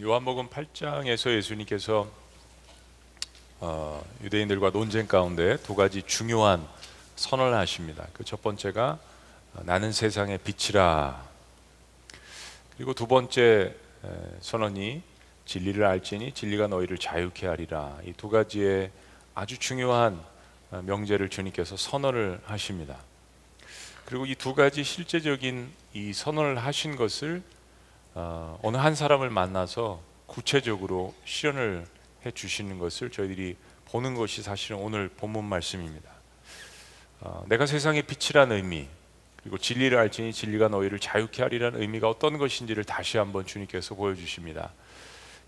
요한복음 8장에서 예수님께서 어, 유대인들과 논쟁 가운데 두 가지 중요한 선언을 하십니다. 그 첫 번째가 어, 나는 세상의 빛이라. 그리고 두 번째 에, 선언이 진리를 알지니 진리가 너희를 자유케 하리라. 이 두 가지의 아주 중요한 어, 명제를 주님께서 선언을 하십니다. 그리고 이 두 가지 실제적인 이 선언을 하신 것을 어, 어느 한 사람을 만나서 구체적으로 실현을 해 주시는 것을 저희들이 보는 것이 사실은 오늘 본문 말씀입니다. 어, 내가 세상의 빛이라는 의미 그리고 진리를 알지니 진리가 너희를 자유케 하리라는 의미가 어떤 것인지를 다시 한번 주님께서 보여주십니다.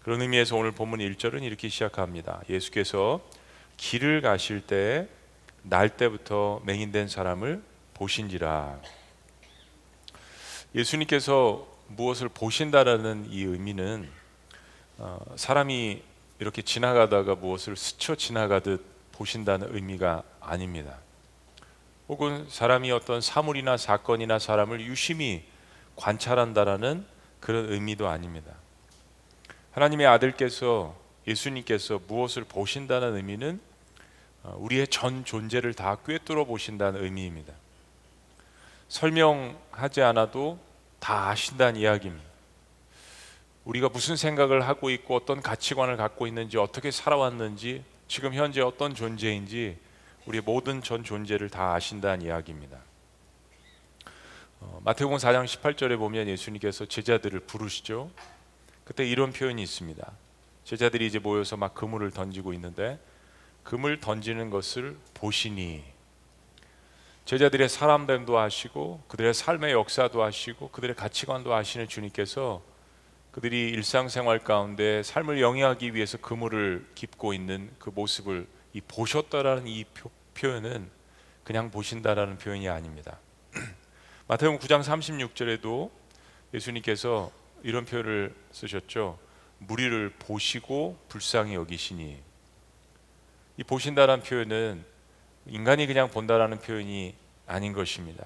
그런 의미에서 오늘 본문 1절은 이렇게 시작합니다. 예수께서 길을 가실 때 날 때부터 맹인된 사람을 보신지라. 예수님께서 무엇을 보신다라는 이 의미는 어, 사람이 이렇게 지나가다가 무엇을 스쳐 지나가듯 보신다는 의미가 아닙니다. 혹은 사람이 어떤 사물이나 사건이나 사람을 유심히 관찰한다라는 그런 의미도 아닙니다. 하나님의 아들께서 예수님께서 무엇을 보신다는 의미는 어, 우리의 전 존재를 다 꿰뚫어 보신다는 의미입니다. 설명하지 않아도 다 아신다는 이야기입니다. 우리가 무슨 생각을 하고 있고 어떤 가치관을 갖고 있는지 어떻게 살아왔는지 지금 현재 어떤 존재인지 우리의 모든 전 존재를 다 아신다는 이야기입니다. 어, 마태복음 4장 18절에 보면 예수님께서 제자들을 부르시죠. 그때 이런 표현이 있습니다. 제자들이 이제 모여서 막 그물을 던지고 있는데 그물 던지는 것을 보시니 제자들의 사람됨도 아시고 그들의 삶의 역사도 아시고 그들의 가치관도 아시는 주님께서 그들이 일상생활 가운데 삶을 영위하기 위해서 그물을 깁고 있는 그 모습을 이 보셨다라는 이 표, 표현은 그냥 보신다라는 표현이 아닙니다. 마태복음 9장 36절에도 예수님께서 이런 표현을 쓰셨죠. 무리를 보시고 불쌍히 여기시니 이 보신다라는 표현은 인간이 그냥 본다라는 표현이 아닌 것입니다.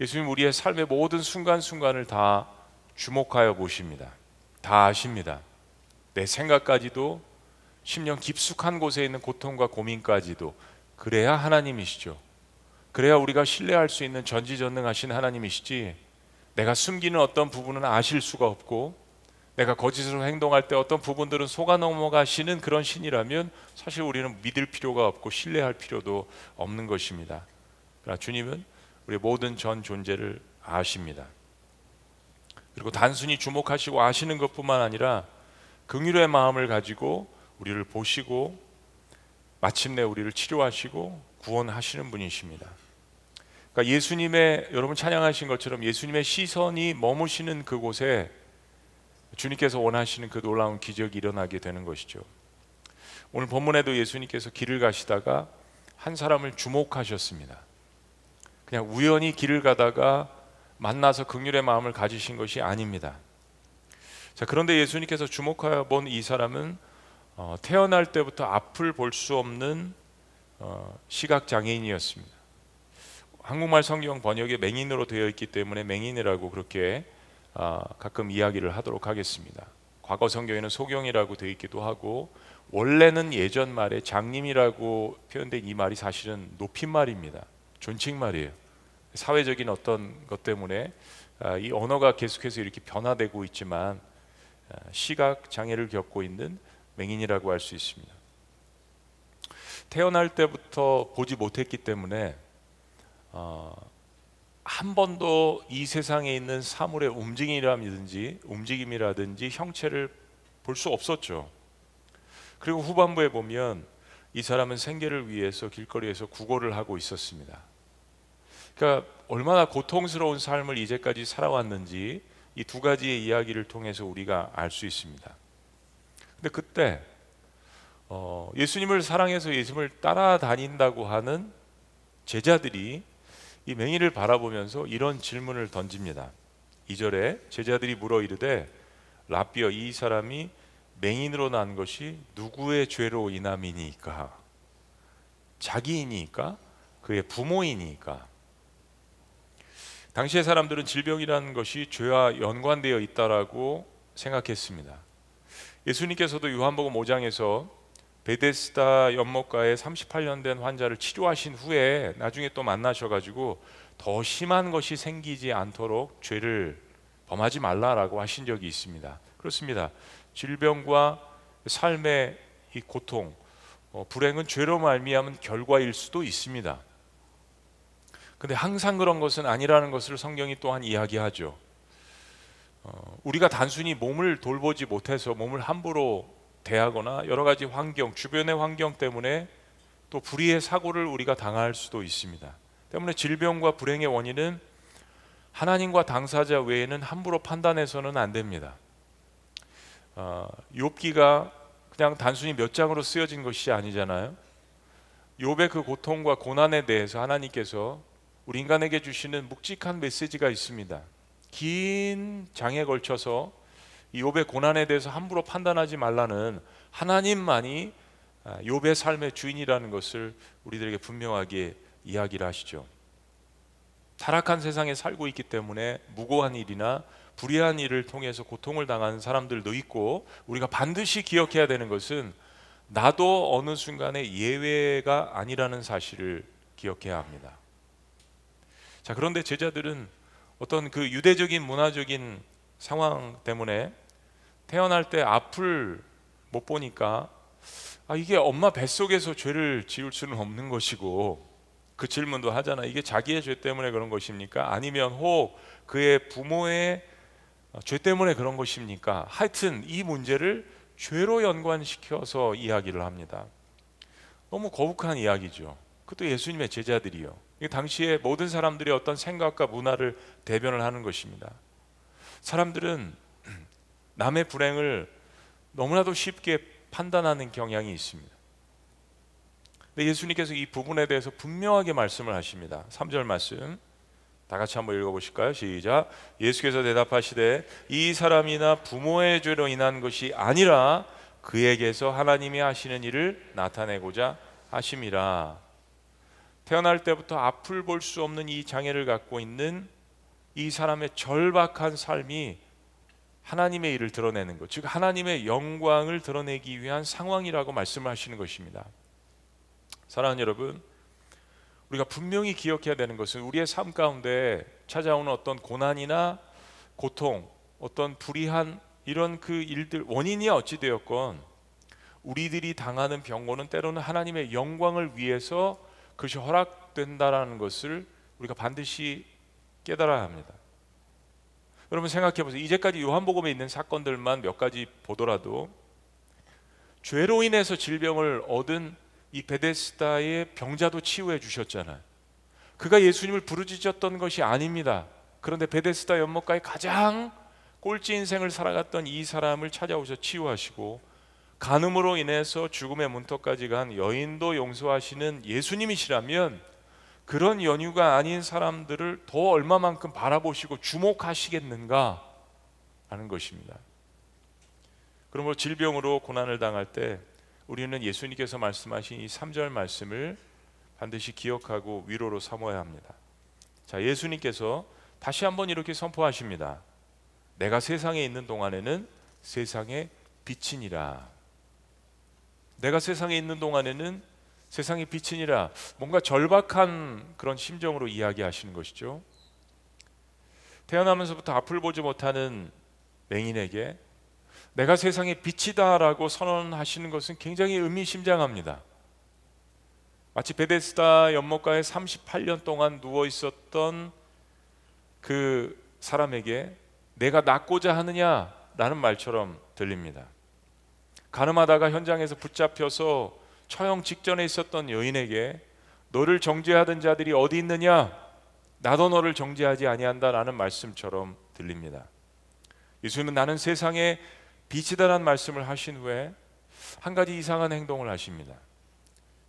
예수님 우리의 삶의 모든 순간순간을 다 주목하여 보십니다. 다 아십니다. 내 생각까지도 심령 깊숙한 곳에 있는 고통과 고민까지도 그래야 하나님이시죠. 그래야 우리가 신뢰할 수 있는 전지전능하신 하나님이시지. 내가 숨기는 어떤 부분은 아실 수가 없고 내가 거짓으로 행동할 때 어떤 부분들은 속아 넘어가시는 그런 신이라면 사실 우리는 믿을 필요가 없고 신뢰할 필요도 없는 것입니다. 그러나 주님은 우리 모든 전 존재를 아십니다. 그리고 단순히 주목하시고 아시는 것뿐만 아니라 긍휼의 마음을 가지고 우리를 보시고 마침내 우리를 치료하시고 구원하시는 분이십니다. 그러니까 예수님의 여러분 찬양하신 것처럼 예수님의 시선이 머무시는 그곳에 주님께서 원하시는 그 놀라운 기적이 일어나게 되는 것이죠. 오늘 본문에도 예수님께서 길을 가시다가 한 사람을 주목하셨습니다. 그냥 우연히 길을 가다가 만나서 극률의 마음을 가지신 것이 아닙니다. 자, 그런데 예수님께서 주목하여 본 이 사람은 어, 태어날 때부터 앞을 볼 수 없는 어, 시각 장애인이었습니다. 한국말 성경 번역에 맹인으로 되어 있기 때문에 맹인이라고 그렇게 어, 가끔 이야기를 하도록 하겠습니다. 과거 성경에는 소경이라고 되어 있기도 하고 원래는 예전 말에 장님이라고 표현된 이 말이 사실은 높임말입니다. 존칭말이에요. 사회적인 어떤 것 때문에 아, 이 언어가 계속해서 이렇게 변화되고 있지만 아, 시각 장애를 겪고 있는 맹인이라고 할 수 있습니다. 태어날 때부터 보지 못했기 때문에 어, 한 번도 이 세상에 있는 사물의 움직임이라든지 움직임이라든지 형체를 볼 수 없었죠. 그리고 후반부에 보면 이 사람은 생계를 위해서 길거리에서 구걸을 하고 있었습니다. 그러니까 얼마나 고통스러운 삶을 이제까지 살아왔는지 이 두 가지의 이야기를 통해서 우리가 알 수 있습니다. 근데 그때 어, 예수님을 사랑해서 예수님을 따라다닌다고 하는 제자들이 이 맹인을 바라보면서 이런 질문을 던집니다. 2절에 제자들이 물어 이르되 라비어 이 사람이 맹인으로 난 것이 누구의 죄로 인함이니까? 자기이니까? 그의 부모이니까? 당시의 사람들은 질병이라는 것이 죄와 연관되어 있다라고 생각했습니다. 예수님께서도 요한복음 5장에서 베데스다 연못가에 38년 된 환자를 치료하신 후에 나중에 또 만나셔가지고 더 심한 것이 생기지 않도록 죄를 범하지 말라라고 하신 적이 있습니다. 그렇습니다. 질병과 삶의 이 고통, 어, 불행은 죄로 말미암은 결과일 수도 있습니다. 근데 항상 그런 것은 아니라는 것을 성경이 또한 이야기하죠. 어, 우리가 단순히 몸을 돌보지 못해서 몸을 함부로 대하거나 여러 가지 환경, 주변의 환경 때문에 또 불의의 사고를 우리가 당할 수도 있습니다. 때문에 질병과 불행의 원인은 하나님과 당사자 외에는 함부로 판단해서는 안 됩니다. 어, 욥기가 그냥 단순히 몇 장으로 쓰여진 것이 아니잖아요. 욥의 그 고통과 고난에 대해서 하나님께서 우리 인간에게 주시는 묵직한 메시지가 있습니다. 긴 장에 걸쳐서 이 욥의 고난에 대해서 함부로 판단하지 말라는 하나님만이 아, 욥의 삶의 주인이라는 것을 우리들에게 분명하게 이야기를 하시죠. 타락한 세상에 살고 있기 때문에 무고한 일이나 불의한 일을 통해서 고통을 당하는 사람들도 있고 우리가 반드시 기억해야 되는 것은 나도 어느 순간에 예외가 아니라는 사실을 기억해야 합니다. 자, 그런데 제자들은 어떤 그 유대적인 문화적인 상황 때문에 태어날 때 앞을 못 보니까 아, 이게 엄마 뱃속에서 죄를 지을 수는 없는 것이고 그 질문도 하잖아. 이게 자기의 죄 때문에 그런 것입니까? 아니면 혹 그의 부모의 죄 때문에 그런 것입니까? 하여튼 이 문제를 죄로 연관시켜서 이야기를 합니다. 너무 거북한 이야기죠. 그것도 예수님의 제자들이요. 당시에 모든 사람들의 어떤 생각과 문화를 대변을 하는 것입니다. 사람들은 남의 불행을 너무나도 쉽게 판단하는 경향이 있습니다. 근데 예수님께서 이 부분에 대해서 분명하게 말씀을 하십니다. 3절 말씀. 다 같이 한번 읽어보실까요? 시작. 예수께서 대답하시되 이 사람이나 부모의 죄로 인한 것이 아니라 그에게서 하나님이 하시는 일을 나타내고자 하심이라. 태어날 때부터 앞을 볼 수 없는 이 장애를 갖고 있는 이 사람의 절박한 삶이 하나님의 일을 드러내는 것, 즉 하나님의 영광을 드러내기 위한 상황이라고 말씀하시는 것입니다. 사랑하는 여러분, 우리가 분명히 기억해야 되는 것은 우리의 삶 가운데 찾아오는 어떤 고난이나 고통, 어떤 불의한 이런 그 일들 원인이 어찌 되었건 우리들이 당하는 병고는 때로는 하나님의 영광을 위해서 그것이 허락된다라는 것을 우리가 반드시 깨달아야 합니다. 여러분 생각해 보세요. 이제까지 요한복음에 있는 사건들만 몇 가지 보더라도 죄로 인해서 질병을 얻은 이 베데스다의 병자도 치유해 주셨잖아요. 그가 예수님을 부르짖었던 것이 아닙니다. 그런데 베데스다 연못가에 가장 꼴찌 인생을 살아갔던 이 사람을 찾아오셔 치유하시고 간음으로 인해서 죽음의 문턱까지 간 여인도 용서하시는 예수님이시라면 그런 연유가 아닌 사람들을 더 얼마만큼 바라보시고 주목하시겠는가 하는 것입니다. 그러므로 질병으로 고난을 당할 때 우리는 예수님께서 말씀하신 이 3절 말씀을 반드시 기억하고 위로로 삼어야 합니다. 자, 예수님께서 다시 한번 이렇게 선포하십니다. 내가 세상에 있는 동안에는 세상의 빛이니라. 내가 세상에 있는 동안에는 세상의 빛이니라. 뭔가 절박한 그런 심정으로 이야기하시는 것이죠. 태어나면서부터 앞을 보지 못하는 맹인에게 내가 세상의 빛이다라고 선언하시는 것은 굉장히 의미심장합니다. 마치 베데스다 연못가에 38년 동안 누워 있었던 그 사람에게 내가 낫고자 하느냐라는 말처럼 들립니다. 가늠하다가 현장에서 붙잡혀서 처형 직전에 있었던 여인에게 너를 정죄하던 자들이 어디 있느냐? 나도 너를 정죄하지 아니한다라는 말씀처럼 들립니다. 예수님은 나는 세상에 빛이다라는 말씀을 하신 후에 한 가지 이상한 행동을 하십니다.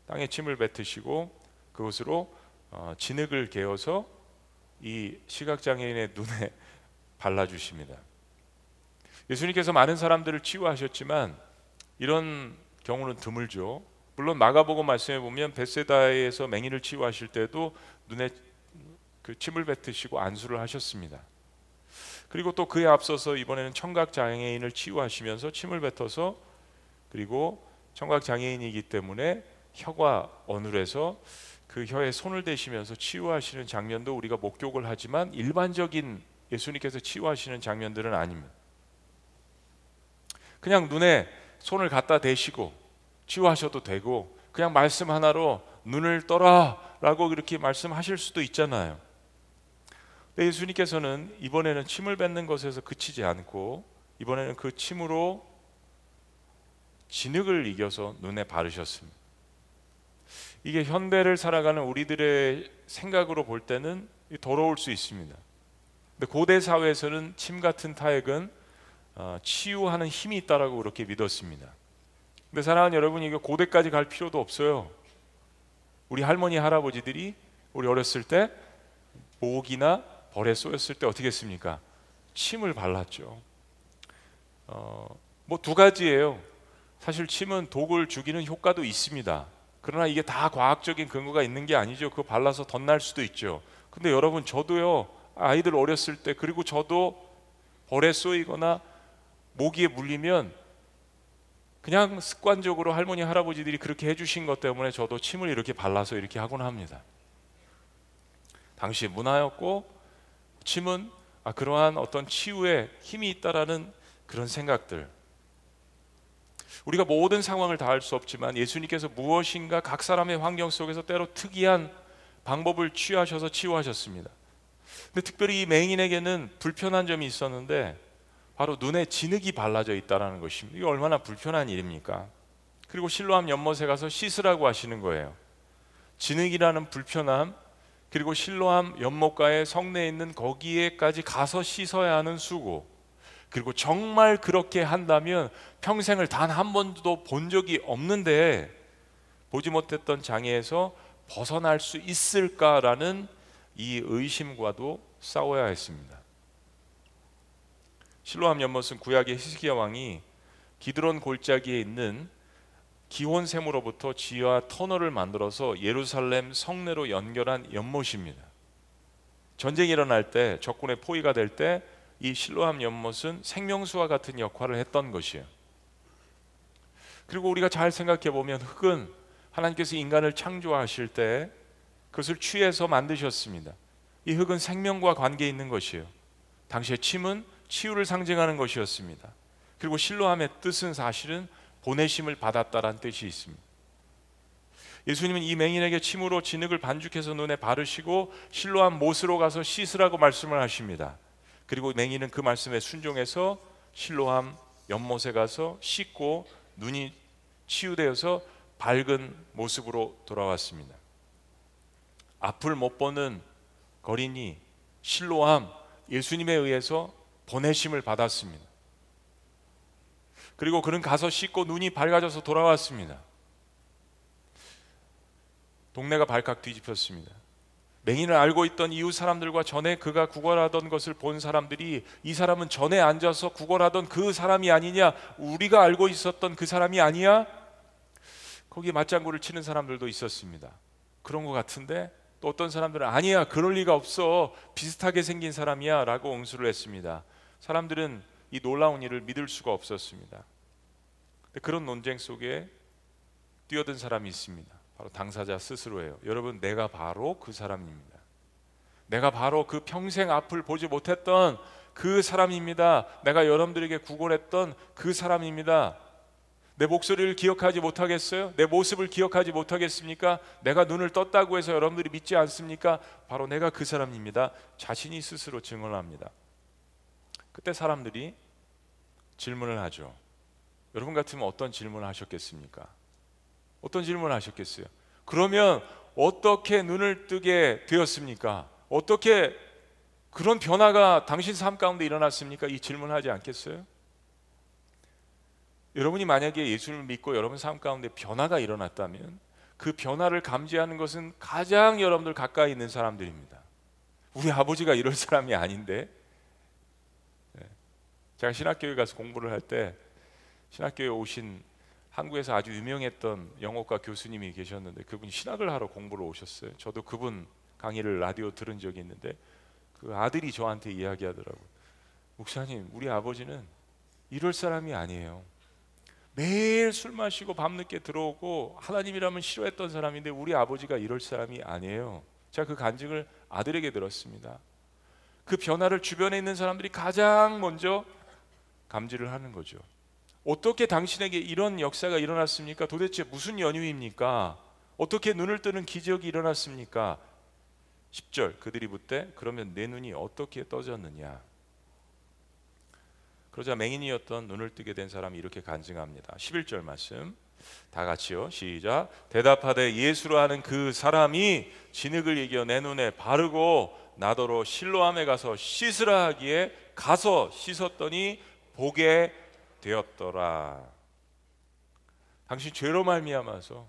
땅에 침을 뱉으시고 그것으로 어, 진흙을 개어서 이 시각장애인의 눈에 발라주십니다. 예수님께서 많은 사람들을 치유하셨지만 이런 경우는 드물죠. 물론 마가복음 말씀해 보면 베세다에서 맹인을 치유하실 때도 눈에 그 침을 뱉으시고 안수를 하셨습니다. 그리고 또 그에 앞서서 이번에는 청각 장애인을 치유하시면서 침을 뱉어서 그리고 청각 장애인이기 때문에 혀가 어눌해서 그 혀에 손을 대시면서 치유하시는 장면도 우리가 목격을 하지만 일반적인 예수님께서 치유하시는 장면들은 아닙니다. 그냥 눈에 손을 갖다 대시고 치유하셔도 되고 그냥 말씀 하나로 눈을 떠라라고 그렇게 말씀하실 수도 있잖아요. 근데 예수님께서는 이번에는 침을 뱉는 것에서 그치지 않고 이번에는 그 침으로 진흙을 이겨서 눈에 바르셨습니다. 이게 현대를 살아가는 우리들의 생각으로 볼 때는 더러울 수 있습니다. 근데 고대 사회에서는 침 같은 타액은 어, 치유하는 힘이 있다라고 그렇게 믿었습니다. 근데 사랑하는 여러분 이게 고대까지 갈 필요도 없어요. 우리 할머니 할아버지들이 우리 어렸을 때 목이나 벌에 쏘였을 때 어떻게 했습니까? 침을 발랐죠. 어, 뭐 두 가지예요. 사실 침은 독을 죽이는 효과도 있습니다. 그러나 이게 다 과학적인 근거가 있는 게 아니죠. 그거 발라서 덧날 수도 있죠. 근데 여러분 저도요 아이들 어렸을 때 그리고 저도 벌에 쏘이거나 모기에 물리면 그냥 습관적으로 할머니 할아버지들이 그렇게 해주신 것 때문에 저도 침을 이렇게 발라서 이렇게 하곤 합니다. 당시 문화였고 침은 아, 그러한 어떤 치유에 힘이 있다라는 그런 생각들. 우리가 모든 상황을 다할수 없지만 예수님께서 무엇인가 각 사람의 환경 속에서 때로 특이한 방법을 취하셔서 치유하셨습니다. 근데 특별히 이 맹인에게는 불편한 점이 있었는데 바로 눈에 진흙이 발라져 있다라는 것입니다. 이게 얼마나 불편한 일입니까? 그리고 실로암 연못에 가서 씻으라고 하시는 거예요. 진흙이라는 불편함 그리고 실로암 연못가에 성내에 있는 거기에까지 가서 씻어야 하는 수고 그리고 정말 그렇게 한다면 평생을 단 한 번도 본 적이 없는데 보지 못했던 장애에서 벗어날 수 있을까라는 이 의심과도 싸워야 했습니다. 실로암 연못은 구약의 히스기야 왕이 기드론 골짜기에 있는 기혼 샘으로부터 지하 터널을 만들어서 예루살렘 성내로 연결한 연못입니다. 전쟁이 일어날 때 적군의 포위가 될 때 이 실로암 연못은 생명수와 같은 역할을 했던 것이에요. 그리고 우리가 잘 생각해 보면 흙은 하나님께서 인간을 창조하실 때 그것을 취해서 만드셨습니다. 이 흙은 생명과 관계 있는 것이에요. 당시의 침은 치유를 상징하는 것이었습니다. 그리고 실로함의 뜻은 사실은 보내심을 받았다라는 뜻이 있습니다. 예수님은 이 맹인에게 침으로 진흙을 반죽해서 눈에 바르시고 실로함 못으로 가서 씻으라고 말씀을 하십니다. 그리고 맹인은 그 말씀에 순종해서 실로함 연못에 가서 씻고 눈이 치유되어서 밝은 모습으로 돌아왔습니다. 앞을 못 보는 거린이 실로함 예수님에 의해서 보내심을 받았습니다. 그리고 그는 가서 씻고 눈이 밝아져서 돌아왔습니다. 동네가 발칵 뒤집혔습니다. 맹인을 알고 있던 이웃 사람들과 전에 그가 구걸하던 것을 본 사람들이 이 사람은 전에 앉아서 구걸하던 그 사람이 아니냐? 우리가 알고 있었던 그 사람이 아니야? 거기에 맞장구를 치는 사람들도 있었습니다. 그런 것 같은데 또 어떤 사람들은 아니야 그럴 리가 없어 비슷하게 생긴 사람이야 라고 응수를 했습니다. 사람들은 이 놀라운 일을 믿을 수가 없었습니다. 그런 논쟁 속에 뛰어든 사람이 있습니다. 바로 당사자 스스로예요. 여러분, 내가 바로 그 사람입니다. 내가 바로 그 평생 앞을 보지 못했던 그 사람입니다. 내가 여러분들에게 구걸했던 그 사람입니다. 내 목소리를 기억하지 못하겠어요? 내 모습을 기억하지 못하겠습니까? 내가 눈을 떴다고 해서 여러분들이 믿지 않습니까? 바로 내가 그 사람입니다. 자신이 스스로 증언합니다. 그때 사람들이 질문을 하죠. 여러분 같으면 어떤 질문을 하셨겠습니까? 어떤 질문을 하셨겠어요? 그러면 어떻게 눈을 뜨게 되었습니까? 어떻게 그런 변화가 당신 삶 가운데 일어났습니까? 이 질문하지 않겠어요? 여러분이 만약에 예수를 믿고 여러분 삶 가운데 변화가 일어났다면 그 변화를 감지하는 것은 가장 여러분들 가까이 있는 사람들입니다. 우리 아버지가 이럴 사람이 아닌데 제가 신학교에 가서 공부를 할 때 신학교에 오신 한국에서 아주 유명했던 영어과 교수님이 계셨는데 그분이 신학을 하러 공부를 오셨어요. 저도 그분 강의를 라디오 들은 적이 있는데 그 아들이 저한테 이야기하더라고요. 목사님, 우리 아버지는 이럴 사람이 아니에요. 매일 술 마시고 밤늦게 들어오고 하나님이라면 싫어했던 사람인데 우리 아버지가 이럴 사람이 아니에요. 제가 그 간증을 아들에게 들었습니다. 그 변화를 주변에 있는 사람들이 가장 먼저 감지를 하는 거죠. 어떻게 당신에게 이런 역사가 일어났습니까? 도대체 무슨 연유입니까? 어떻게 눈을 뜨는 기적이 일어났습니까? 10절 그들이 묻되 그러면 내 눈이 어떻게 떠졌느냐? 그러자 맹인이었던 눈을 뜨게 된 사람이 이렇게 간증합니다. 11절 말씀 다 같이요. 시작. 대답하되 예수로 하는 그 사람이 진흙을 이겨 내 눈에 바르고 나더러 실로암에 가서 씻으라 하기에 가서 씻었더니 보게 되었더라. 당신 죄로 말미암아서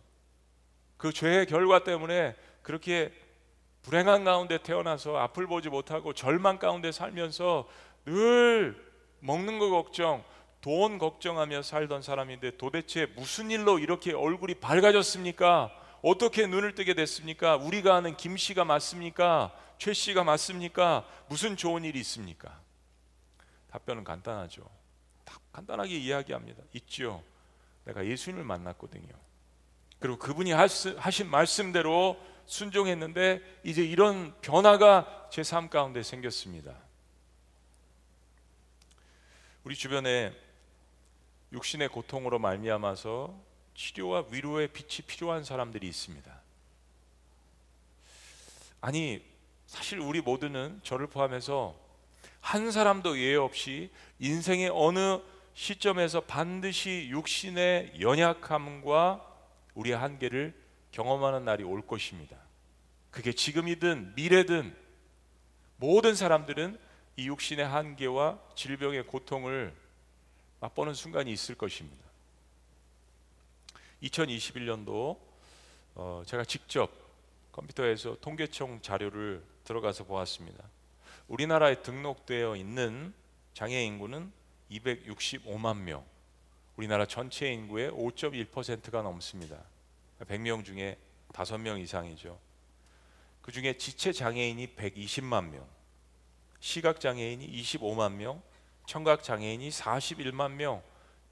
그 죄의 결과 때문에 그렇게 불행한 가운데 태어나서 앞을 보지 못하고 절망 가운데 살면서 늘 먹는 거 걱정, 돈 걱정하며 살던 사람인데 도대체 무슨 일로 이렇게 얼굴이 밝아졌습니까? 어떻게 눈을 뜨게 됐습니까? 우리가 아는 김 씨가 맞습니까? 최 씨가 맞습니까? 무슨 좋은 일이 있습니까? 답변은 간단하죠. 간단하게 이야기합니다. 있죠. 내가 예수님을 만났거든요. 그리고 그분이 하신 말씀대로 순종했는데 이제 이런 변화가 제 삶 가운데 생겼습니다. 우리 주변에 육신의 고통으로 말미암아서 치료와 위로의 빛이 필요한 사람들이 있습니다. 아니 사실 우리 모두는 저를 포함해서 한 사람도 예외 없이 인생의 어느 시점에서 반드시 육신의 연약함과 우리의 한계를 경험하는 날이 올 것입니다. 그게 지금이든 미래든 모든 사람들은 이 육신의 한계와 질병의 고통을 맛보는 순간이 있을 것입니다. 2021년도 어 제가 직접 컴퓨터에서 통계청 자료를 들어가서 보았습니다. 우리나라에 등록되어 있는 장애 인구는 265만 명. 우리나라 전체 인구의 5.1%가 넘습니다. 100명 중에 5명 이상이죠. 그 중에 지체 장애인이 120만 명, 시각 장애인이 25만 명, 청각 장애인이 41만 명,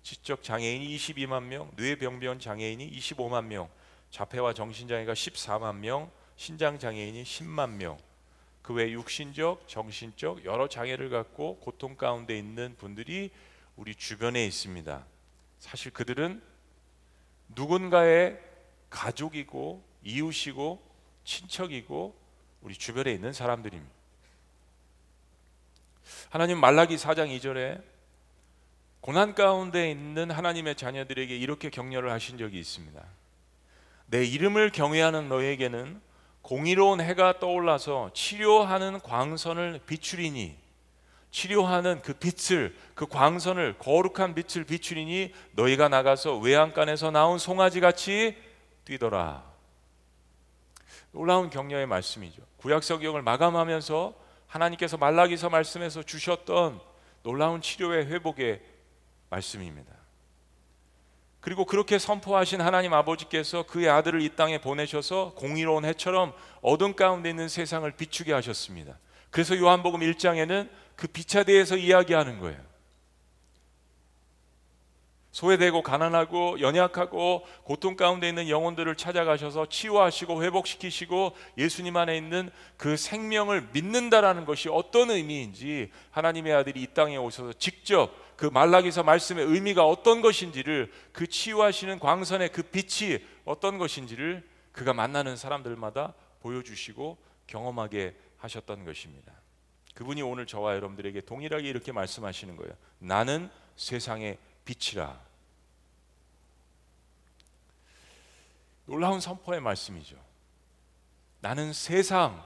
지적 장애인이 22만 명, 뇌병변 장애인이 25만 명, 자폐와 정신 장애가 14만 명, 신장 장애인이 10만 명. 그 외 육신적, 정신적 여러 장애를 갖고 고통 가운데 있는 분들이 우리 주변에 있습니다. 사실 그들은 누군가의 가족이고 이웃이고 친척이고 우리 주변에 있는 사람들입니다. 하나님 말라기 4장 2절에 고난 가운데 있는 하나님의 자녀들에게 이렇게 격려를 하신 적이 있습니다. 내 이름을 경외하는 너에게는 공의로운 해가 떠올라서 치료하는 광선을 비추리니 치료하는 그 빛을 그 광선을 거룩한 빛을 비추리니 너희가 나가서 외양간에서 나온 송아지 같이 뛰더라. 놀라운 격려의 말씀이죠. 구약 성경을 마감하면서 하나님께서 말라기서 말씀해서 주셨던 놀라운 치료의 회복의 말씀입니다. 그리고 그렇게 선포하신 하나님 아버지께서 그의 아들을 이 땅에 보내셔서 공의로운 해처럼 어둠 가운데 있는 세상을 비추게 하셨습니다. 그래서 요한복음 1장에는 그 빛에 대해서 이야기하는 거예요. 소외되고 가난하고 연약하고 고통 가운데 있는 영혼들을 찾아가셔서 치유하시고 회복시키시고 예수님 안에 있는 그 생명을 믿는다라는 것이 어떤 의미인지 하나님의 아들이 이 땅에 오셔서 직접 그 말라기서 말씀의 의미가 어떤 것인지를 그 치유하시는 광선의 그 빛이 어떤 것인지를 그가 만나는 사람들마다 보여주시고 경험하게 하셨던 것입니다. 그분이 오늘 저와 여러분들에게 동일하게 이렇게 말씀하시는 거예요. 나는 세상의 빛이라. 놀라운 선포의 말씀이죠. 나는 세상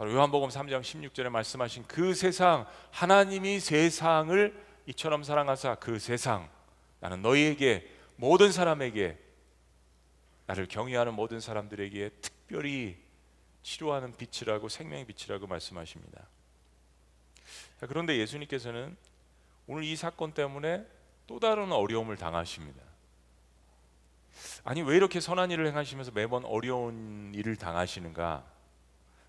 바로 요한복음 3장 16절에 말씀하신 그 세상 하나님이 세상을 이처럼 사랑하사 그 세상 나는 너희에게 모든 사람에게 나를 경외하는 모든 사람들에게 특별히 치료하는 빛이라고 생명의 빛이라고 말씀하십니다. 그런데 예수님께서는 오늘 이 사건 때문에 또 다른 어려움을 당하십니다. 아니 왜 이렇게 선한 일을 행하시면서 매번 어려운 일을 당하시는가?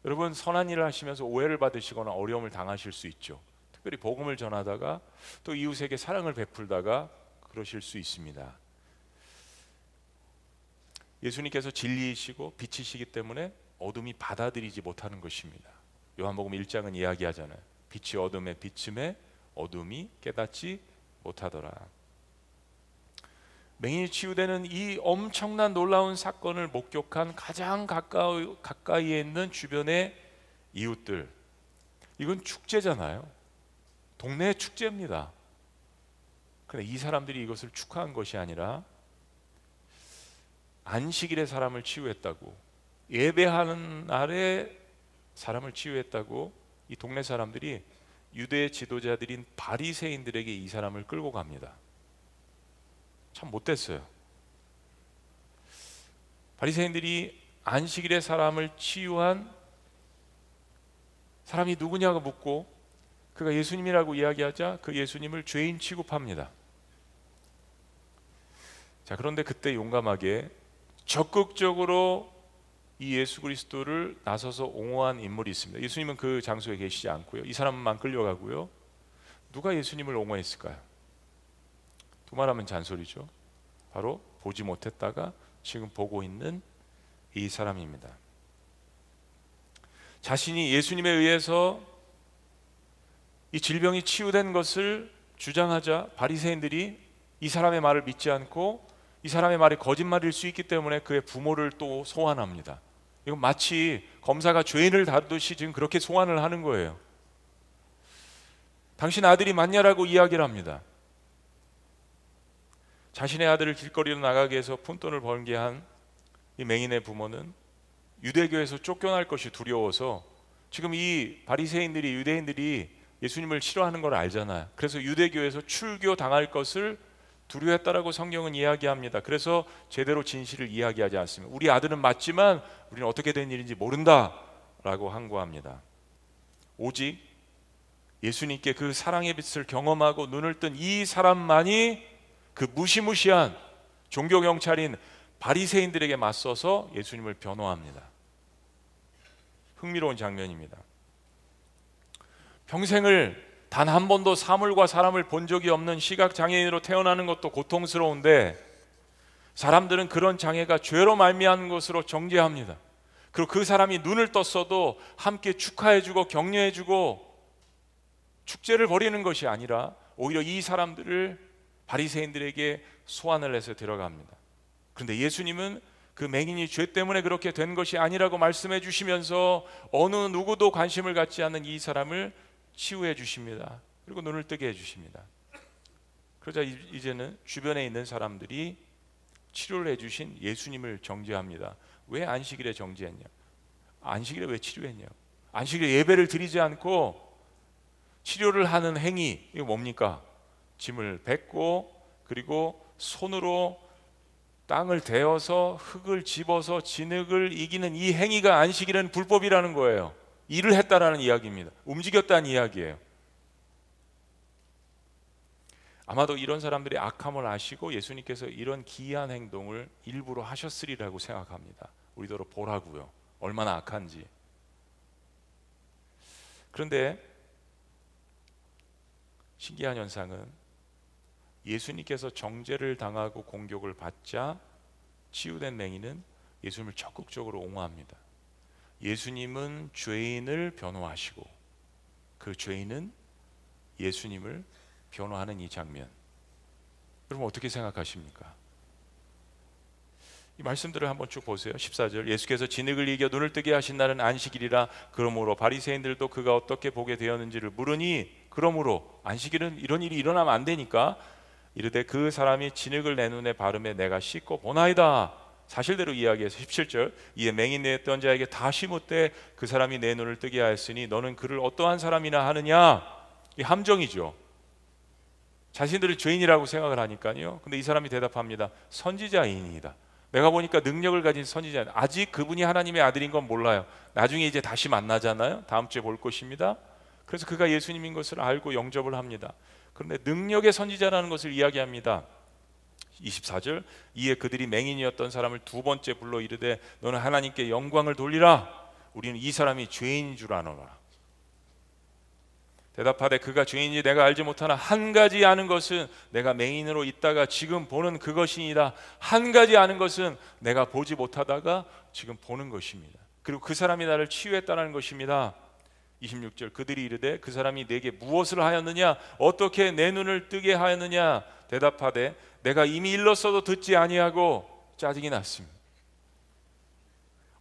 여러분 선한 일을 하시면서 오해를 받으시거나 어려움을 당하실 수 있죠. 특별히 복음을 전하다가 또 이웃에게 사랑을 베풀다가 그러실 수 있습니다. 예수님께서 진리이시고 빛이시기 때문에 어둠이 받아들이지 못하는 것입니다. 요한복음 1장은 이야기하잖아요. 빛이 어둠에 비침에 어둠이 깨닫지 못하더라. 맹인이 치유되는 이 엄청난 놀라운 사건을 목격한 가장 가까이, 가까이에 있는 주변의 이웃들. 이건 축제잖아요. 동네 축제입니다. 근데 이 사람들이 이것을 축하한 것이 아니라 안식일에 사람을 치유했다고 예배하는 날에 사람을 치유했다고 이 동네 사람들이 유대 지도자들인 바리새인들에게 이 사람을 끌고 갑니다. 참 못됐어요. 바리새인들이 안식일에 사람을 치유한 사람이 누구냐고 묻고 그가 예수님이라고 이야기하자 그 예수님을 죄인 취급합니다. 자, 그런데 그때 용감하게 적극적으로 이 예수 그리스도를 나서서 옹호한 인물이 있습니다. 예수님은 그 장소에 계시지 않고요. 이 사람만 끌려가고요. 누가 예수님을 옹호했을까요? 두말하면 잔소리죠. 바로 보지 못했다가 지금 보고 있는 이 사람입니다. 자신이 예수님에 의해서 이 질병이 치유된 것을 주장하자 바리새인들이 이 사람의 말을 믿지 않고 이 사람의 말이 거짓말일 수 있기 때문에 그의 부모를 또 소환합니다. 이건 마치 검사가 죄인을 다루듯이 지금 그렇게 소환을 하는 거예요. 당신 아들이 맞냐라고 이야기를 합니다. 자신의 아들을 길거리로 나가게 해서 푼돈을 벌게 한 이 맹인의 부모는 유대교에서 쫓겨날 것이 두려워서 지금 이 바리새인들이 유대인들이 예수님을 싫어하는 걸 알잖아요. 그래서 유대교에서 출교 당할 것을 두려워했다라고 성경은 이야기합니다. 그래서 제대로 진실을 이야기하지 않습니다. 우리 아들은 맞지만 우리는 어떻게 된 일인지 모른다라고 항고합니다. 오직 예수님께 그 사랑의 빛을 경험하고 눈을 뜬 이 사람만이 그 무시무시한 종교 경찰인 바리새인들에게 맞서서 예수님을 변호합니다. 흥미로운 장면입니다. 평생을 단 한 번도 사물과 사람을 본 적이 없는 시각 장애인으로 태어나는 것도 고통스러운데 사람들은 그런 장애가 죄로 말미암은 것으로 정죄합니다. 그리고 그 사람이 눈을 떴어도 함께 축하해주고 격려해주고 축제를 벌이는 것이 아니라 오히려 이 사람들을 바리새인들에게 소환을 해서 들어갑니다. 그런데 예수님은 그 맹인이 죄 때문에 그렇게 된 것이 아니라고 말씀해 주시면서 어느 누구도 관심을 갖지 않는 이 사람을 치유해 주십니다. 그리고 눈을 뜨게 해 주십니다. 그러자 이제는 주변에 있는 사람들이 치료를 해 주신 예수님을 정죄합니다. 왜 안식일에 정죄했냐? 안식일에 왜 치료했냐? 안식일에 예배를 드리지 않고 치료를 하는 행위 이거 뭡니까? 짐을 뱉고 그리고 손으로 땅을 대어서 흙을 집어서 진흙을 이기는 이 행위가 안식일은 불법이라는 거예요. 일을 했다라는 이야기입니다. 움직였다는 이야기예요. 아마도 이런 사람들이 악함을 아시고 예수님께서 이런 기이한 행동을 일부러 하셨으리라고 생각합니다. 우리더러 보라고요. 얼마나 악한지. 그런데 신기한 현상은 예수님께서 정죄를 당하고 공격을 받자 치유된 맹인은 예수님을 적극적으로 옹호합니다. 예수님은 죄인을 변호하시고 그 죄인은 예수님을 변호하는 이 장면. 여러분 어떻게 생각하십니까? 이 말씀들을 한번 쭉 보세요. 14절 예수께서 진흙을 이겨 눈을 뜨게 하신 날은 안식일이라 그러므로 바리새인들도 그가 어떻게 보게 되었는지를 물으니 그러므로 안식일은 이런 일이 일어나면 안 되니까 이르되 그 사람이 진흙을 내 눈에 바르매 내가 씻고 보나이다. 사실대로 이야기해서 17절 이에 맹인 내었던 자에게 다시 묻되 그 사람이 내 눈을 뜨게 하였으니 너는 그를 어떠한 사람이나 하느냐? 이 함정이죠. 자신들을 죄인이라고 생각을 하니까요. 근데 이 사람이 대답합니다. 선지자인이다. 내가 보니까 능력을 가진 선지자 아직 그분이 하나님의 아들인 건 몰라요. 나중에 이제 다시 만나잖아요. 다음 주에 볼 것입니다. 그래서 그가 예수님인 것을 알고 영접을 합니다. 그런데 능력의 선지자라는 것을 이야기합니다. 24절 이에 그들이 맹인이었던 사람을 두 번째 불러 이르되 너는 하나님께 영광을 돌리라 우리는 이 사람이 죄인인 줄 아노라 대답하되 그가 주인인지 내가 알지 못하나 한 가지 아는 것은 내가 맹인으로 있다가 지금 보는 그것이니라 한 가지 아는 것은 내가 보지 못하다가 지금 보는 것입니다. 그리고 그 사람이 나를 치유했다는 것입니다. 26절 그들이 이르되 그 사람이 내게 무엇을 하였느냐 어떻게 내 눈을 뜨게 하였느냐 대답하되 내가 이미 일렀어도 듣지 아니하고 짜증이 났습니다.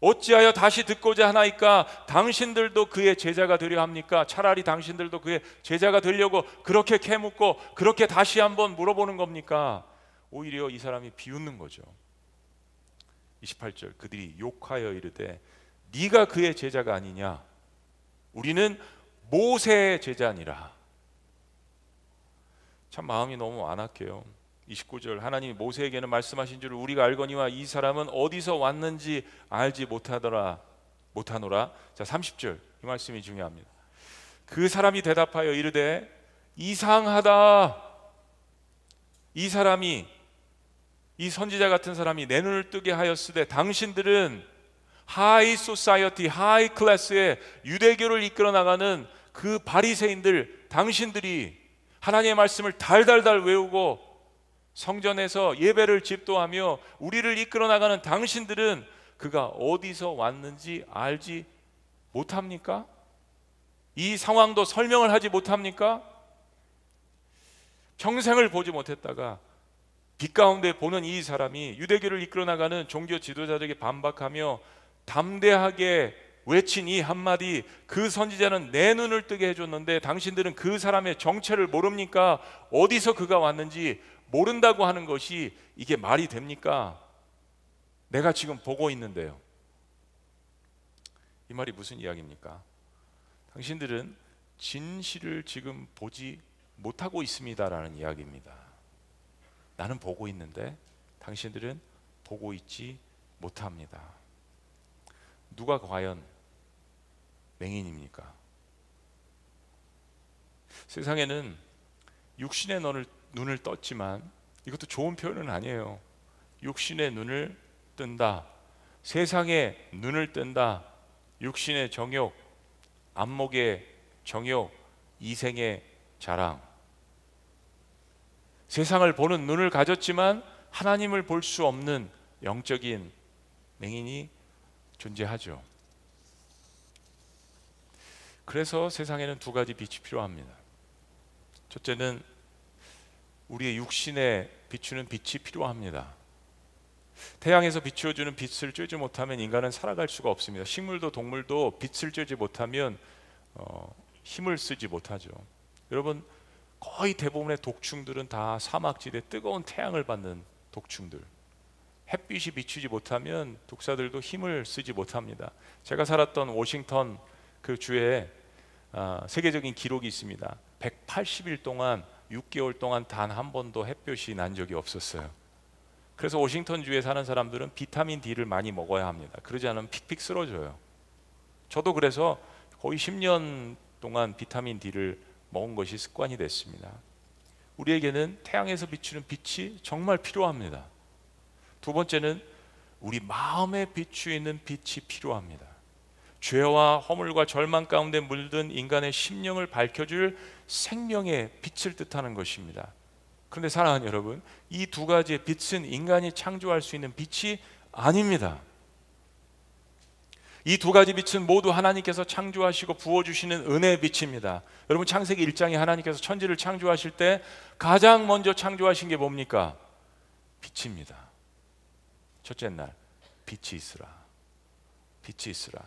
어찌하여 다시 듣고자 하나이까 당신들도 그의 제자가 되려 합니까? 차라리 당신들도 그의 제자가 되려고 그렇게 캐묻고 그렇게 다시 한번 물어보는 겁니까? 오히려 이 사람이 비웃는 거죠. 28절 그들이 욕하여 이르되 네가 그의 제자가 아니냐? 우리는 모세의 제자니라. 참 마음이 너무 완악해요. 29절 하나님이 모세에게는 말씀하신 줄 우리가 알거니와 이 사람은 어디서 왔는지 알지 못하더라 못하노라. 자 30절 이 말씀이 중요합니다. 그 사람이 대답하여 이르되 이상하다. 이 사람이 이 선지자 같은 사람이 내 눈을 뜨게 하였으되 당신들은 high society high class의 유대교를 이끌어 나가는 그 바리새인들 당신들이 하나님의 말씀을 달달달 외우고 성전에서 예배를 집도하며 우리를 이끌어 나가는 당신들은 그가 어디서 왔는지 알지 못합니까? 이 상황도 설명을 하지 못합니까? 평생을 보지 못했다가 빛 가운데 보는 이 사람이 유대교를 이끌어 나가는 종교 지도자들에게 반박하며 담대하게 외친 이 한마디 그 선지자는 내 눈을 뜨게 해줬는데 당신들은 그 사람의 정체를 모릅니까? 어디서 그가 왔는지 모른다고 하는 것이 이게 말이 됩니까? 내가 지금 보고 있는데요. 이 말이 무슨 이야기입니까? 당신들은 진실을 지금 보지 못하고 있습니다라는 이야기입니다. 나는 보고 있는데 당신들은 보고 있지 못합니다. 누가 과연 맹인입니까? 세상에는 육신의 너를 눈을 떴지만 이것도 좋은 표현은 아니에요. 육신의 눈을 뜬다. 세상의 눈을 뜬다. 육신의 정욕, 안목의 정욕, 이생의 자랑. 세상을 보는 눈을 가졌지만 하나님을 볼 수 없는 영적인 맹인이 존재하죠. 그래서 세상에는 두 가지 빛이 필요합니다. 첫째는 우리의 육신에 비추는 빛이 필요합니다. 태양에서 비추어주는 빛을 쬐지 못하면 인간은 살아갈 수가 없습니다. 식물도 동물도 빛을 쬐지 못하면 어, 힘을 쓰지 못하죠. 여러분 거의 대부분의 독충들은 다 사막지대 뜨거운 태양을 받는 독충들. 햇빛이 비추지 못하면 독사들도 힘을 쓰지 못합니다. 제가 살았던 워싱턴 그 주에 아, 세계적인 기록이 있습니다. 180일 동안 6개월 동안 단 한 번도 햇볕이 난 적이 없었어요. 그래서 워싱턴 주에 사는 사람들은 비타민 D를 많이 먹어야 합니다. 그러지 않으면 픽픽 쓰러져요. 저도 그래서 거의 10년 동안 비타민 D를 먹은 것이 습관이 됐습니다. 우리에게는 태양에서 비추는 빛이 정말 필요합니다. 두 번째는 우리 마음에 비추이는 빛이 필요합니다. 죄와 허물과 절망 가운데 물든 인간의 심령을 밝혀줄 생명의 빛을 뜻하는 것입니다. 그런데 사랑하는 여러분, 이 두 가지의 빛은 인간이 창조할 수 있는 빛이 아닙니다. 이 두 가지 빛은 모두 하나님께서 창조하시고 부어주시는 은혜의 빛입니다. 여러분 창세기 1장에 하나님께서 천지를 창조하실 때 가장 먼저 창조하신 게 뭡니까? 빛입니다. 첫째 날 빛이 있으라. 빛이 있으라.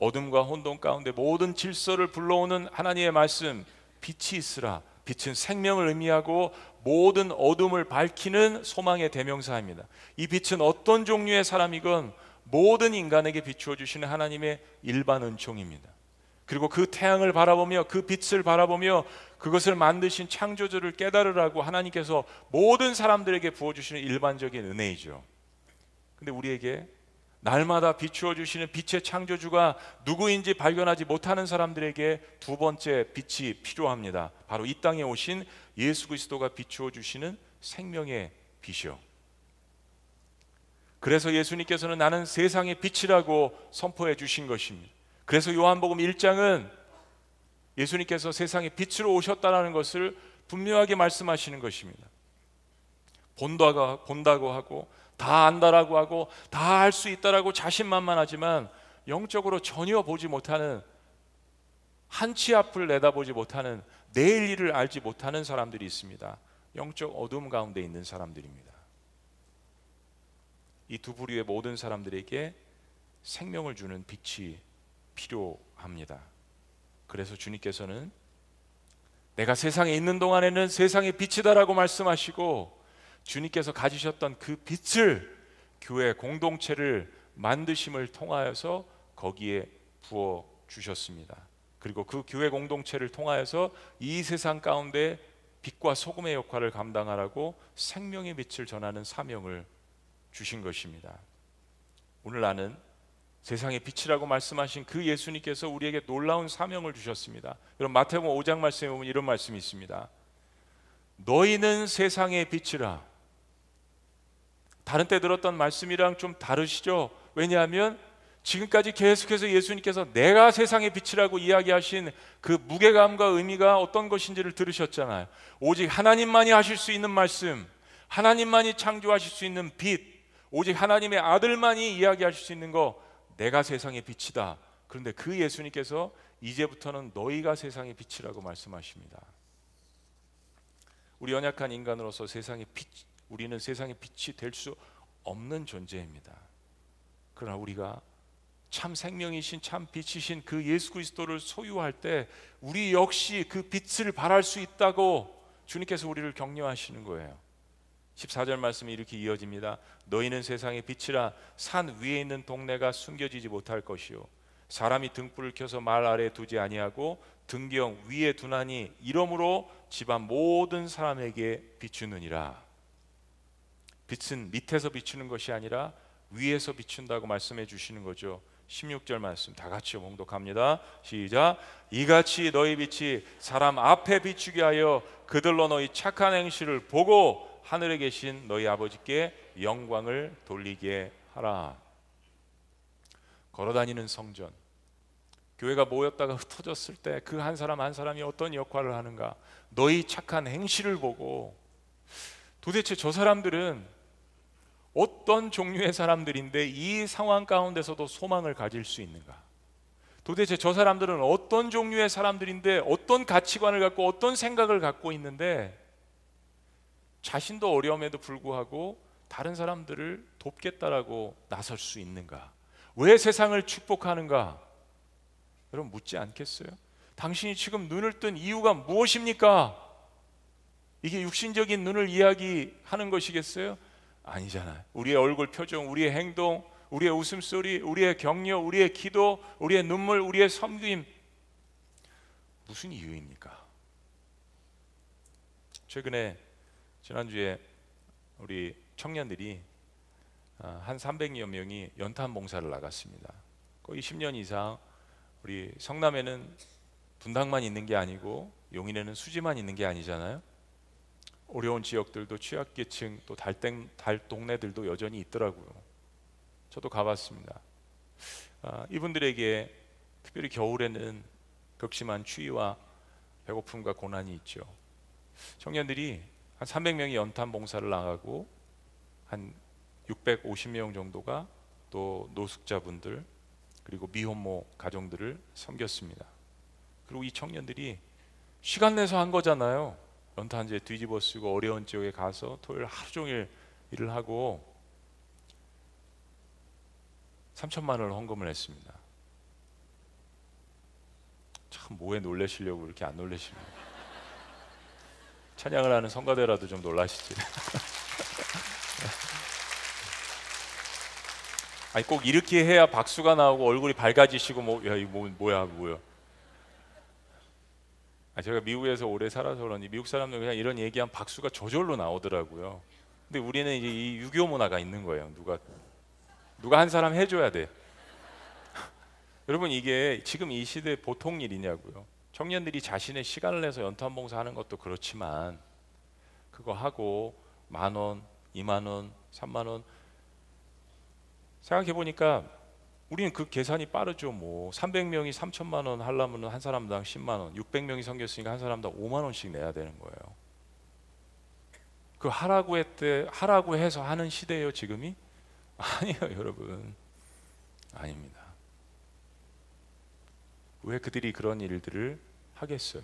어둠과 혼돈 가운데 모든 질서를 불러오는 하나님의 말씀 빛이 있으라. 빛은 생명을 의미하고 모든 어둠을 밝히는 소망의 대명사입니다. 이 빛은 어떤 종류의 사람이건 모든 인간에게 비추어 주시는 하나님의 일반 은총입니다. 그리고 그 태양을 바라보며 그 빛을 바라보며 그것을 만드신 창조주를 깨달으라고 하나님께서 모든 사람들에게 부어 주시는 일반적인 은혜이죠. 근데 우리에게 날마다 비추어 주시는 빛의 창조주가 누구인지 발견하지 못하는 사람들에게 두 번째 빛이 필요합니다. 바로 이 땅에 오신 예수 그리스도가 비추어 주시는 생명의 빛이요. 그래서 예수님께서는 나는 세상의 빛이라고 선포해 주신 것입니다. 그래서 요한복음 1장은 예수님께서 세상에 빛으로 오셨다라는 것을 분명하게 말씀하시는 것입니다. 본다고, 본다고 하고 다 안다라고 하고 다 할 수 있다라고 자신만만하지만 영적으로 전혀 보지 못하는 한 치 앞을 내다보지 못하는 내일 일을 알지 못하는 사람들이 있습니다. 영적 어둠 가운데 있는 사람들입니다. 이 두 부류의 모든 사람들에게 생명을 주는 빛이 필요합니다. 그래서 주님께서는 내가 세상에 있는 동안에는 세상의 빛이다라고 말씀하시고 주님께서 가지셨던 그 빛을 교회 공동체를 만드심을 통하여서 거기에 부어 주셨습니다. 그리고 그 교회 공동체를 통하여서 이 세상 가운데 빛과 소금의 역할을 감당하라고 생명의 빛을 전하는 사명을 주신 것입니다. 오늘 나는 세상의 빛이라고 말씀하신 그 예수님께서 우리에게 놀라운 사명을 주셨습니다. 여러분 마태복음 5장 말씀에 보면 이런 말씀이 있습니다. 너희는 세상의 빛이라. 다른 때 들었던 말씀이랑 좀 다르시죠? 왜냐하면 지금까지 계속해서 예수님께서 내가 세상의 빛이라고 이야기하신 그 무게감과 의미가 어떤 것인지를 들으셨잖아요. 오직 하나님만이 하실 수 있는 말씀, 하나님만이 창조하실 수 있는 빛, 오직 하나님의 아들만이 이야기하실 수 있는 거, 내가 세상의 빛이다. 그런데 그 예수님께서 이제부터는 너희가 세상의 빛이라고 말씀하십니다. 우리 연약한 인간으로서 세상의 빛, 우리는 세상의 빛이 될 수 없는 존재입니다. 그러나 우리가 참 생명이신 참 빛이신 그 예수 그리스도를 소유할 때 우리 역시 그 빛을 발할 수 있다고 주님께서 우리를 격려하시는 거예요. 14절 말씀이 이렇게 이어집니다. 너희는 세상의 빛이라 산 위에 있는 동네가 숨겨지지 못할 것이요 사람이 등불을 켜서 말 아래 두지 아니하고 등경 위에 두나니 이러므로 집안 모든 사람에게 비추느니라. 빛은 밑에서 비추는 것이 아니라 위에서 비춘다고 말씀해 주시는 거죠. 16절 말씀 다 같이 봉독합니다. 시작. 이같이 너희 빛이 사람 앞에 비추게 하여 그들로 너희 착한 행실을 보고 하늘에 계신 너희 아버지께 영광을 돌리게 하라. 걸어다니는 성전. 교회가 모였다가 흩어졌을 때 그 한 사람 한 사람이 어떤 역할을 하는가? 너희 착한 행실을 보고 도대체 저 사람들은 어떤 종류의 사람들인데 이 상황 가운데서도 소망을 가질 수 있는가? 도대체 저 사람들은 어떤 종류의 사람들인데 어떤 가치관을 갖고 어떤 생각을 갖고 있는데 자신도 어려움에도 불구하고 다른 사람들을 돕겠다라고 나설 수 있는가? 왜 세상을 축복하는가? 여러분 묻지 않겠어요? 당신이 지금 눈을 뜬 이유가 무엇입니까? 이게 육신적인 눈을 이야기하는 것이겠어요? 아니잖아요. 우리의 얼굴 표정, 우리의 행동, 우리의 웃음소리, 우리의 격려, 우리의 기도, 우리의 눈물, 우리의 섬김 무슨 이유입니까? 최근에 지난주에 우리 청년들이 아, 한 300여 명이 연탄 봉사를 나갔습니다. 거의 10년 이상 우리 성남에는 분당만 있는 게 아니고 용인에는 수지만 있는 게 아니잖아요. 어려운 지역들도 취약계층 또 달땡 달 동네들도 여전히 있더라고요. 저도 가봤습니다. 아, 이분들에게 특별히 겨울에는 극심한 추위와 배고픔과 고난이 있죠. 청년들이 한 300명이 연탄 봉사를 나가고 한 650명 정도가 또 노숙자분들 그리고 미혼모 가정들을 섬겼습니다. 그리고 이 청년들이 시간 내서 한 거잖아요. 연탄재 뒤집어 쓰고 어려운 지역에 가서 토요일 하루 종일 일을 하고 3천만 원을 헌금을 했습니다. 참 뭐에 놀래시려고 이렇게 안 놀래시는 찬양을 하는 성가대라도 좀 놀라시지. 아니 꼭 이렇게 해야 박수가 나오고 얼굴이 밝아지시고 뭐 야 이거 뭐, 뭐야 뭐야 아, 제가 미국에서 오래 살아서 그런지 미국 사람들 그냥 이런 얘기하면 박수가 저절로 나오더라고요. 근데 우리는 이제 이 유교 문화가 있는 거예요. 누가 누가 한 사람 해줘야 돼. 여러분 이게 지금 이 시대 보통 일이냐고요. 청년들이 자신의 시간을 내서 연탄 봉사하는 것도 그렇지만 그거 하고 만 원, 이만 원, 삼만 원 생각해 보니까 우리는 그 계산이 빠르죠. 뭐 300명이 3천만 원 하려면 한 사람당 10만 원, 600명이 섬겼으니까 한 사람당 5만 원씩 내야 되는 거예요. 그 하라고 했대 하라고 해서 하는 시대예요, 지금이? 아니에요, 여러분. 아닙니다. 왜 그들이 그런 일들을 하겠어요?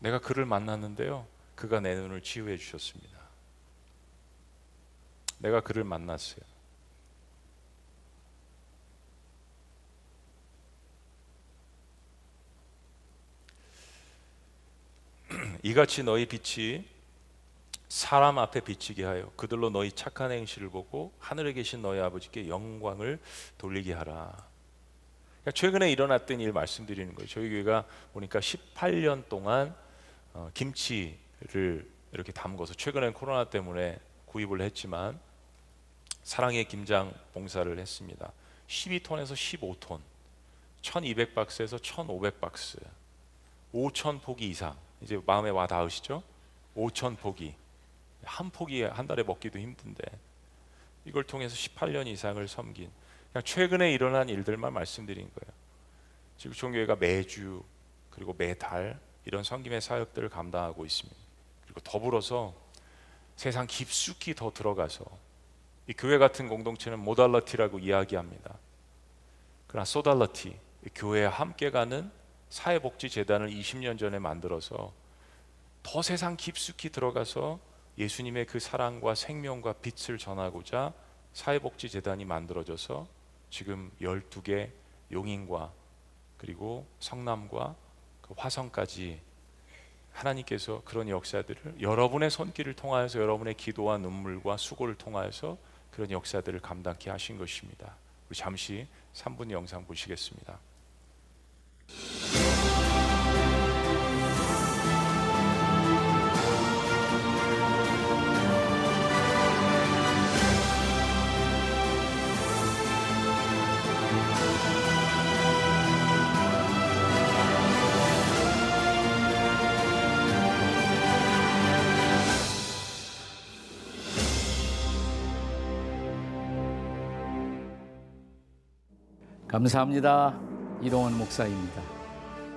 내가 그를 만났는데요. 그가 내 눈을 치유해 주셨습니다. 내가 그를 만났어요. 이같이 너희 빛이 사람 앞에 비치게 하여 그들로 너희 착한 행실을 보고 하늘에 계신 너희 아버지께 영광을 돌리게 하라. 그러니까 최근에 일어났던 일 말씀드리는 거예요. 저희 교회가 보니까 18년 동안 어, 김치를 이렇게 담궈서 최근에 코로나 때문에 구입을 했지만 사랑의 김장 봉사를 했습니다. 12톤에서 15톤, 1200박스에서 1500박스, 5000 포기 이상. 이제 마음에 와 닿으시죠? 5000포기. 한 포기 한 달에 먹기도 힘든데 이걸 통해서 18년 이상을 섬긴 그냥 최근에 일어난 일들만 말씀드린 거예요. 지금 종교회가 매주 그리고 매달 이런 섬김의 사역들을 감당하고 있습니다. 그리고 더불어서 세상 깊숙이 더 들어가서 이 교회 같은 공동체는 모달러티라고 이야기합니다. 그러나 소달러티, 교회와 함께 가는 사회복지재단을 20년 전에 만들어서 더 세상 깊숙이 들어가서 예수님의 그 사랑과 생명과 빛을 전하고자 사회복지재단이 만들어져서 지금 12개 용인과 그리고 성남과 그 화성까지 하나님께서 그런 역사들을 여러분의 손길을 통하여서 여러분의 기도와 눈물과 수고를 통하여서 그런 역사들을 감당케 하신 것입니다. 우리 잠시 3분 영상 보시겠습니다. 감사합니다. 이동원 목사입니다.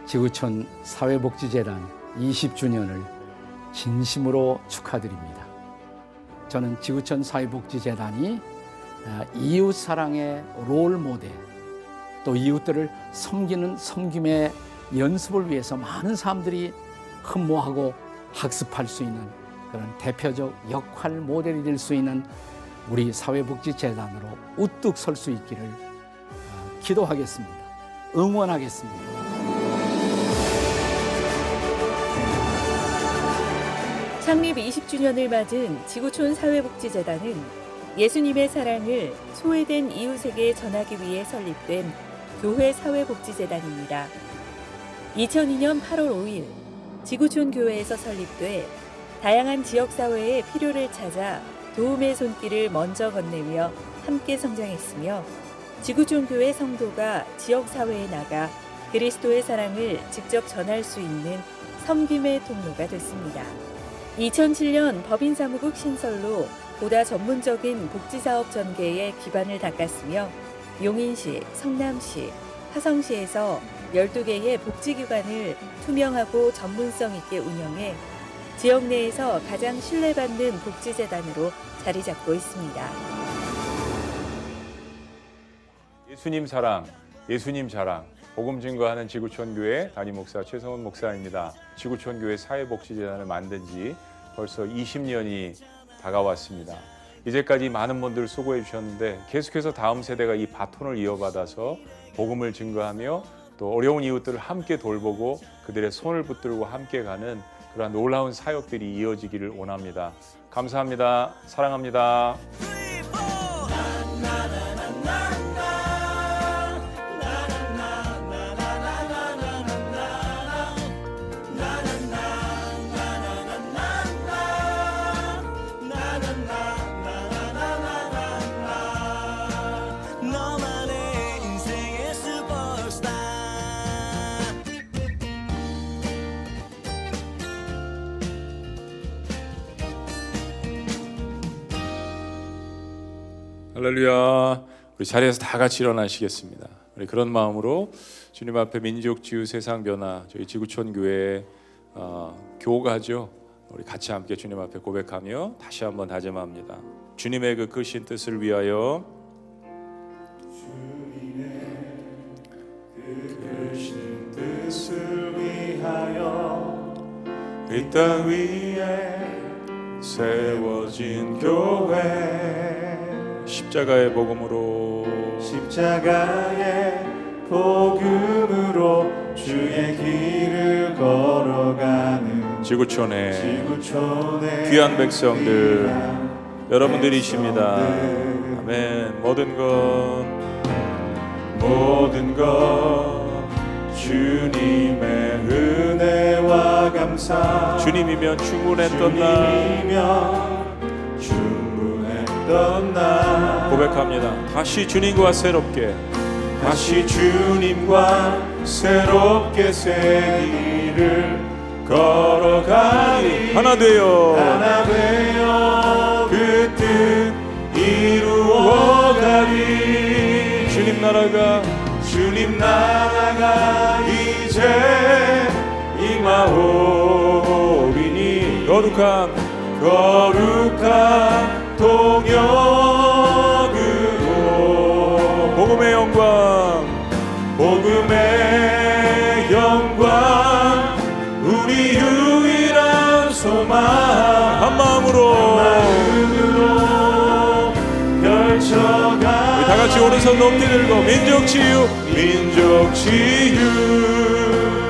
지구촌 사회복지재단 20주년을 진심으로 축하드립니다. 저는 지구촌 사회복지재단이 아, 이웃 사랑의 롤 모델, 또 이웃들을 섬기는 섬김의 연습을 위해서 많은 사람들이 흠모하고 학습할 수 있는 그런 대표적 역할 모델이 될 수 있는 우리 사회복지재단으로 우뚝 설 수 있기를 기도하겠습니다. 응원하겠습니다. 창립 20주년을 맞은 지구촌 사회복지재단은 예수님의 사랑을 소외된 이웃에게 전하기 위해 설립된 교회 사회복지재단입니다. 2002년 8월 5일 지구촌 교회에서 설립돼 다양한 지역사회의 필요를 찾아 도움의 손길을 먼저 건네며 함께 성장했으며 지구촌 교회 성도가 지역 사회에 나가 그리스도의 사랑을 직접 전할 수 있는 섬김의 통로가 됐습니다. 2007년 법인사무국 신설로 보다 전문적인 복지사업 전개에 기반을 닦았으며 용인시, 성남시, 화성시에서 12개의 복지기관을 투명하고 전문성 있게 운영해 지역 내에서 가장 신뢰받는 복지재단으로 자리 잡고 있습니다. 예수님 사랑, 예수님 자랑, 복음 증거하는 지구촌 교회 담임 목사 최성훈 목사입니다. 지구촌 교회 사회복지재단을 만든 지 벌써 20년이 다가왔습니다. 이제까지 많은 분들 수고해 주셨는데 계속해서 다음 세대가 이 바톤을 이어받아서 복음을 증거하며 또 어려운 이웃들을 함께 돌보고 그들의 손을 붙들고 함께 가는 그러한 놀라운 사역들이 이어지기를 원합니다. 감사합니다. 사랑합니다. 우리 자리에서 다 같이 일어나시겠습니다. 우리 그런 마음으로 주님 앞에 민족 지유 세상 변화 저희 지구촌 교회 어, 교가죠. 우리 같이 함께 주님 앞에 고백하며 다시 한번 다짐합니다. 주님의 그 크신 뜻을 위하여 이 땅 위에 세워진 교회 십자가의 복음으로 십자가의 복음으로 주의 길을 걸어가는 지구촌에 지구촌의 귀한 백성들 귀한 여러분들이십니다. 백성들. 아멘. 모든 것 모든 것 주님의 은혜와 감사 주님이면 충분했던 날 주님이면 충분했던 날 고백합니다. 다시 주님과 새롭게. 다시 주님과 새롭게 새 길을 걸어가리. 하나 되어. 하나 되어 그 뜻 이루어가리. 주님 나라가. 주님 나라가 이제 임하오리니. 거룩한 거룩한 동역 오른손 높게 들고 민족 치유 민족 치유.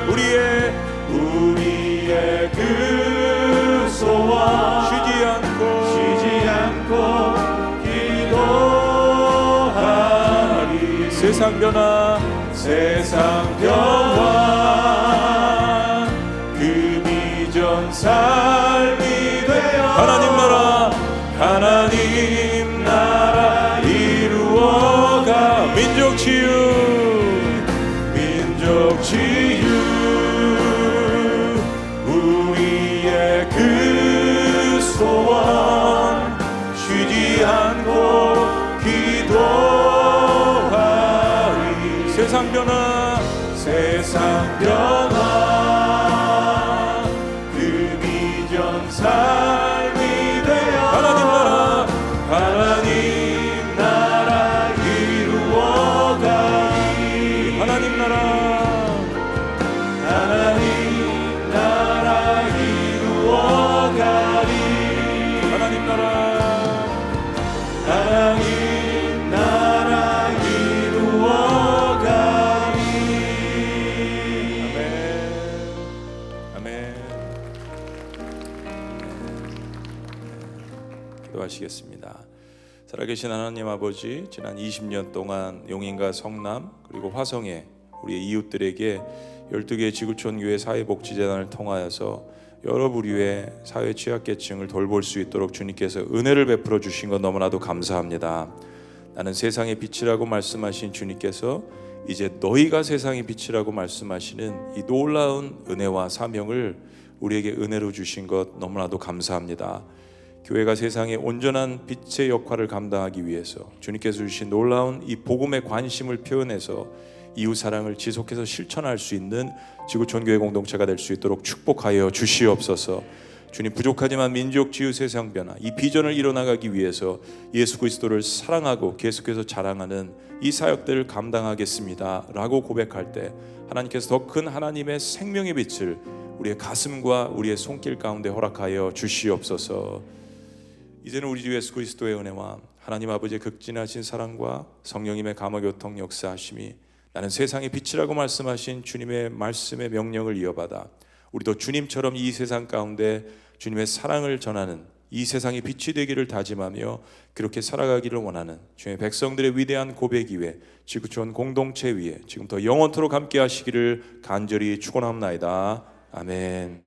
우리의 우리의 그 소원. 쉬지 않고 쉬지 않고 기도하리. 세상 변화 세상 변화. 그삶 계신 하나님 아버지, 지난 20년 동안 용인과 성남 그리고 화성에 우리의 이웃들에게 12개 지구촌 교회 사회복지재단을 통하여서 여러 부류의 사회 취약계층을 돌볼 수 있도록 주님께서 은혜를 베풀어 주신 것 너무나도 감사합니다. 나는 세상의 빛이라고 말씀하신 주님께서 이제 너희가 세상의 빛이라고 말씀하시는 이 놀라운 은혜와 사명을 우리에게 은혜로 주신 것 너무나도 감사합니다. 교회가 세상에 온전한 빛의 역할을 감당하기 위해서 주님께서 주신 놀라운 이 복음의 관심을 표현해서 이웃 사랑을 지속해서 실천할 수 있는 지구촌 교회 공동체가 될 수 있도록 축복하여 주시옵소서. 주님 부족하지만 민족 지유 세상 변화 이 비전을 이뤄나가기 위해서 예수 그리스도를 사랑하고 계속해서 자랑하는 이 사역들을 감당하겠습니다라고 고백할 때 하나님께서 더 큰 하나님의 생명의 빛을 우리의 가슴과 우리의 손길 가운데 허락하여 주시옵소서. 이제는 우리 주 예수 그리스도의 은혜와 하나님 아버지의 극진하신 사랑과 성령님의 감화 교통 역사하심이 나는 세상의 빛이라고 말씀하신 주님의 말씀의 명령을 이어받아 우리도 주님처럼 이 세상 가운데 주님의 사랑을 전하는 이 세상의 빛이 되기를 다짐하며 그렇게 살아가기를 원하는 주님의 백성들의 위대한 고백 위에 지구촌 공동체 위에 지금 더 영원토록 함께 하시기를 간절히 축원합나이다. 아멘.